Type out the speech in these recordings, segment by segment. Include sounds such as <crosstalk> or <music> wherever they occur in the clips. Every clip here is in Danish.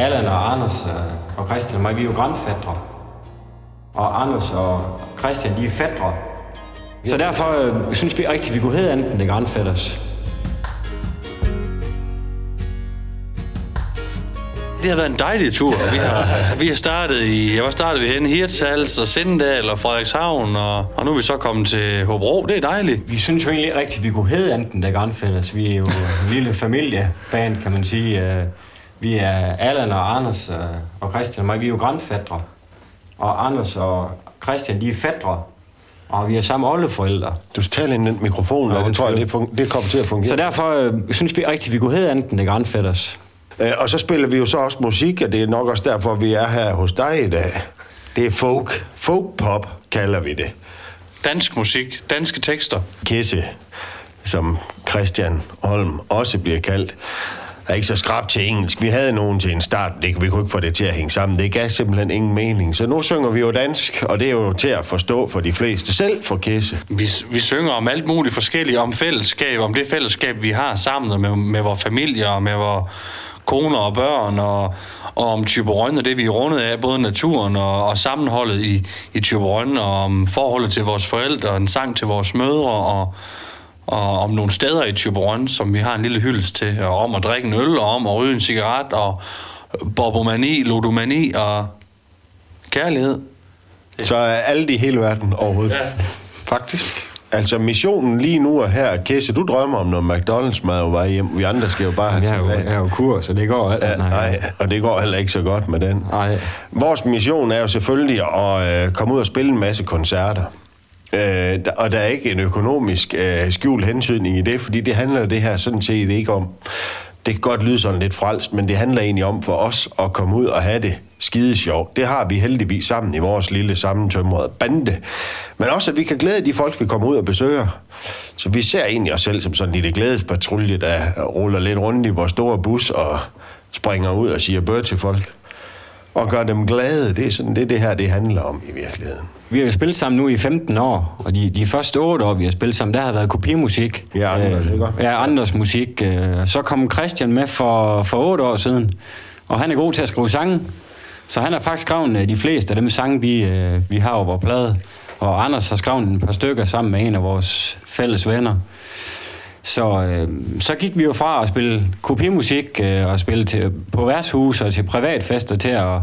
Allan og Anders øh, og Christian og mig, vi er jo grandfædre. Og Anders og Christian, de er fædre. Så derfor øh, synes vi rigtig, vi kunne hedde enten det grandfædres. Det har været en dejlig tur. Vi har, vi har startet i, jeg var startet ved henne, Hirtshals og Sindal og Frederikshavn, og, og nu er vi så kommet til Hobro. Det er dejligt. Vi synes jo egentlig rigtigt, vi kunne hedde enten det grandfædres. Vi er jo en lille familieband, kan man sige. Vi er Allan og Anders øh, og Christian og mig, vi er jo grandfædre. Og Anders og Christian, de er fædre. Og vi er samme oldeforældre. Du skal tale ind i den mikrofon, og det tror jeg, det, fun- det kommer til at fungere. Så derfor øh, synes vi rigtigt, vi kunne hedde enten det grandfædres. Øh, Og så spiller vi jo så også musik, og det er nok også derfor, vi er her hos dig i dag. Det er folk. Folk-pop kalder vi det. Dansk musik, danske tekster. Kisse, som Christian Holm også bliver kaldt, er ikke så skrab til engelsk. Vi havde nogen til en start, det, vi kunne ikke få det til at hænge sammen. Det gav simpelthen ingen mening. Så nu synger vi jo dansk, og det er jo til at forstå for de fleste. Selv for Kisse. Vi, vi synger om alt muligt forskelligt, om fællesskab, om det fællesskab, vi har sammen med, med vores familie og med vores koner og børn, og, og om Tyberøn og det, vi er rundet af, både naturen og, og sammenholdet i, i Tyberøn, og om forholdet til vores forældre, og en sang til vores mødre, og, og om nogle steder i Typerøn, som vi har en lille hyldest til, og om at drikke en øl, og om at ryge en cigaret, og bobomani, ludomani og kærlighed. Så er alle de i hele verden overhovedet. Ja. Faktisk. Altså missionen lige nu er her, Kisse, du drømmer om noget McDonald's mad og vej hjem. Vi andre skal jo bare have Jeg er jo, jeg er jo kur, så det går alt. Ja, nej, og det går heller ikke så godt med den. Nej. Vores mission er jo selvfølgelig at øh, komme ud og spille en masse koncerter. Øh, og der er ikke en økonomisk øh, skjult hensynning i det, fordi det handler det her sådan set ikke om. Det kan godt lyde sådan lidt frelst, men det handler egentlig om for os at komme ud og have det skide sjovt. Det har vi heldigvis sammen i vores lille sammentømrede bande. Men også, at vi kan glæde de folk, vi kommer ud og besøger. Så vi ser egentlig os selv som sådan en lille glædespatrulje, der ruller lidt rundt i vores store bus og springer ud og siger bør til folk og gøre dem glade. Det er sådan det, det her det handler om i virkeligheden. Vi har jo spillet sammen nu i 15 år, og de, de første 8 år, vi har spillet sammen, der har været kopimusik. Ja, Anders, ikke? Ja, andres musik. øh, Så kom Christian med for, for 8 år siden, og han er god til at skrive sange. Så han har faktisk skrevet øh, de fleste af dem sange, vi, øh, vi har over vores plade. Og Anders har skrevet en par stykker sammen med en af vores fælles venner. Så, øh, så gik vi jo fra at spille kopimusik øh, og spille til, på værtshus og til privatfester til at,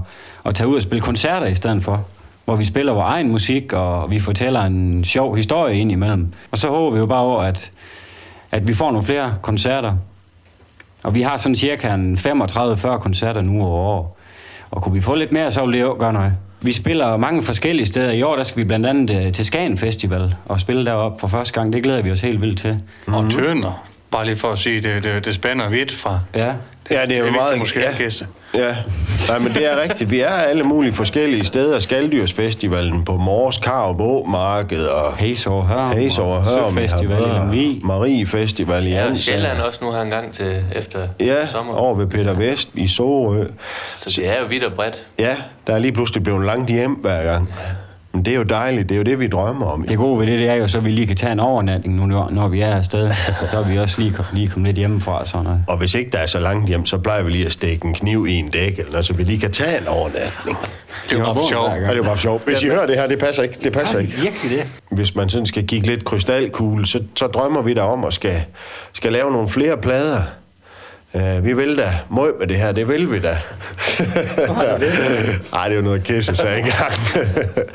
at tage ud og spille koncerter i stedet for. Hvor vi spiller vores egen musik, og vi fortæller en sjov historie ind imellem. Og så håber vi jo bare over, at, at vi får nogle flere koncerter. Og vi har sådan cirka 35-40 koncerter nu over år. Og kunne vi få lidt mere, så ville det jo gøre noget. Vi spiller mange forskellige steder. I år der skal vi blandt andet øh, til Skagen Festival og spille deroppe for første gang. Det glæder vi os helt vildt til. Mm. Og tønder. Bare lige for at sige, det, det, det spænder vidt fra... Ja. Ja, det er jo vigtigt meget... måske ja, gæste. ja. Nej, men det er rigtigt. Vi er alle mulige forskellige steder. Skaldyrsfestivalen på Mors, Karup, Marked og over Hørm. Hayes over Hørm. Festival i Lemvig. Marie Festival i Ja. Sjælland også nu har en gang til efter Ja, sommer. over ved Peter Vest i Sorø. Så det er jo vidt og bredt. Ja, der er lige pludselig blevet langt hjem hver gang. Men det er jo dejligt. Det er jo det, vi drømmer om. Det gode ved det, det er jo, så vi lige kan tage en overnatning nu, når når vi er afsted. Så er vi også lige, lige kommet lidt hjemmefra og sådan noget. Og hvis ikke der er så langt hjem, så plejer vi lige at stikke en kniv i en dæk, eller noget, så vi lige kan tage en overnatning. Det er jo bare for sjov. Ja, det er bare sjovt. Hvis I hører det her, det passer ikke. Det passer ikke. virkelig det. Hvis man sådan skal kigge lidt krystalkugle, så, så drømmer vi der om at skal, skal lave nogle flere plader. Uh, vi vil da møg med det her, det vil vi da. <laughs> Nej, det er jo noget kisse, sagde engang.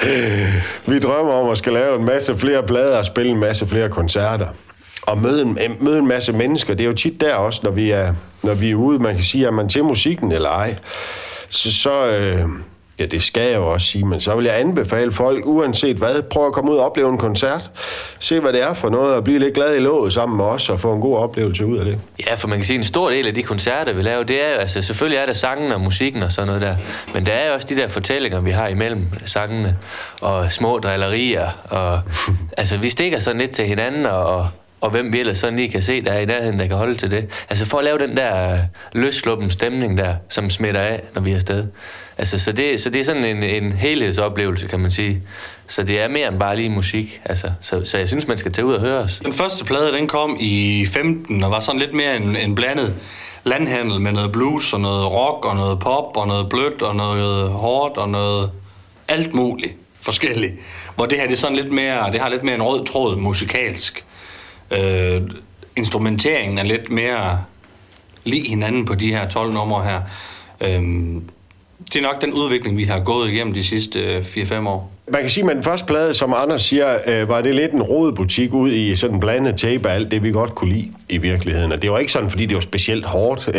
<laughs> vi drømmer om at skal lave en masse flere plader og spille en masse flere koncerter. Og møde en, møde en masse mennesker. Det er jo tit der også, når vi er, når vi er ude. Man kan sige, er man til musikken eller ej. Så, så øh, ja, det skal jeg jo også sige, men så vil jeg anbefale folk, uanset hvad, prøv at komme ud og opleve en koncert. Se, hvad det er for noget, og blive lidt glad i låget sammen med os, og få en god oplevelse ud af det. Ja, for man kan sige, en stor del af de koncerter, vi laver, det er jo, altså selvfølgelig er der sangen og musikken og sådan noget der, men der er jo også de der fortællinger, vi har imellem sangene, og små drillerier, og <laughs> altså vi stikker sådan lidt til hinanden, og, og, og hvem vi ellers sådan lige kan se, der er i nærheden, der kan holde til det. Altså for at lave den der løsluppen stemning der, som smitter af, når vi er afsted. Altså, så det, så det er sådan en, en helhedsoplevelse, kan man sige. Så det er mere end bare lige musik. Altså, så, så jeg synes, man skal tage ud og høre os. Den første plade, den kom i 15 og var sådan lidt mere en, en blandet landhandel med noget blues og noget rock og noget pop og noget blødt og noget hårdt og noget alt muligt forskelligt. Hvor det her det er sådan lidt mere, det har lidt mere en rød tråd musikalsk. Øh, instrumenteringen er lidt mere lige hinanden på de her 12 numre her. Øh, det er nok den udvikling, vi har gået igennem de sidste øh, 4-5 år. Man kan sige, at med den første plade, som Anders siger, øh, var det lidt en rodebutik ud i sådan en blandet tape af alt det, vi godt kunne lide i virkeligheden. Og det var ikke sådan, fordi det var specielt hårdt. Øh,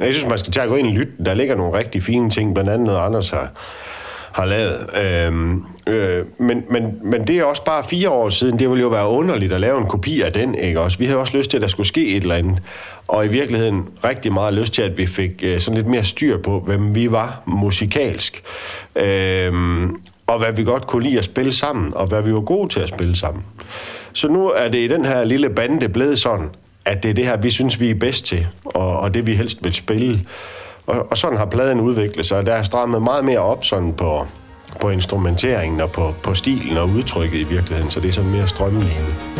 jeg synes, man skal tage og gå ind og lytte. Der ligger nogle rigtig fine ting, blandt andet noget Anders har, har lavet. Øhm, øh, men, men, men det er også bare fire år siden. Det ville jo være underligt at lave en kopi af den, ikke også? Vi havde også lyst til, at der skulle ske et eller andet. Og i virkeligheden rigtig meget lyst til, at vi fik øh, sådan lidt mere styr på, hvem vi var musikalsk. Øhm, og hvad vi godt kunne lide at spille sammen, og hvad vi var gode til at spille sammen. Så nu er det i den her lille bande blevet sådan, at det er det her, vi synes, vi er bedst til, og, og det vi helst vil spille. Og, og sådan har pladen udviklet sig, der er strammet meget mere op sådan på, på instrumenteringen og på, på stilen og udtrykket i virkeligheden, så det er sådan mere strømlignet.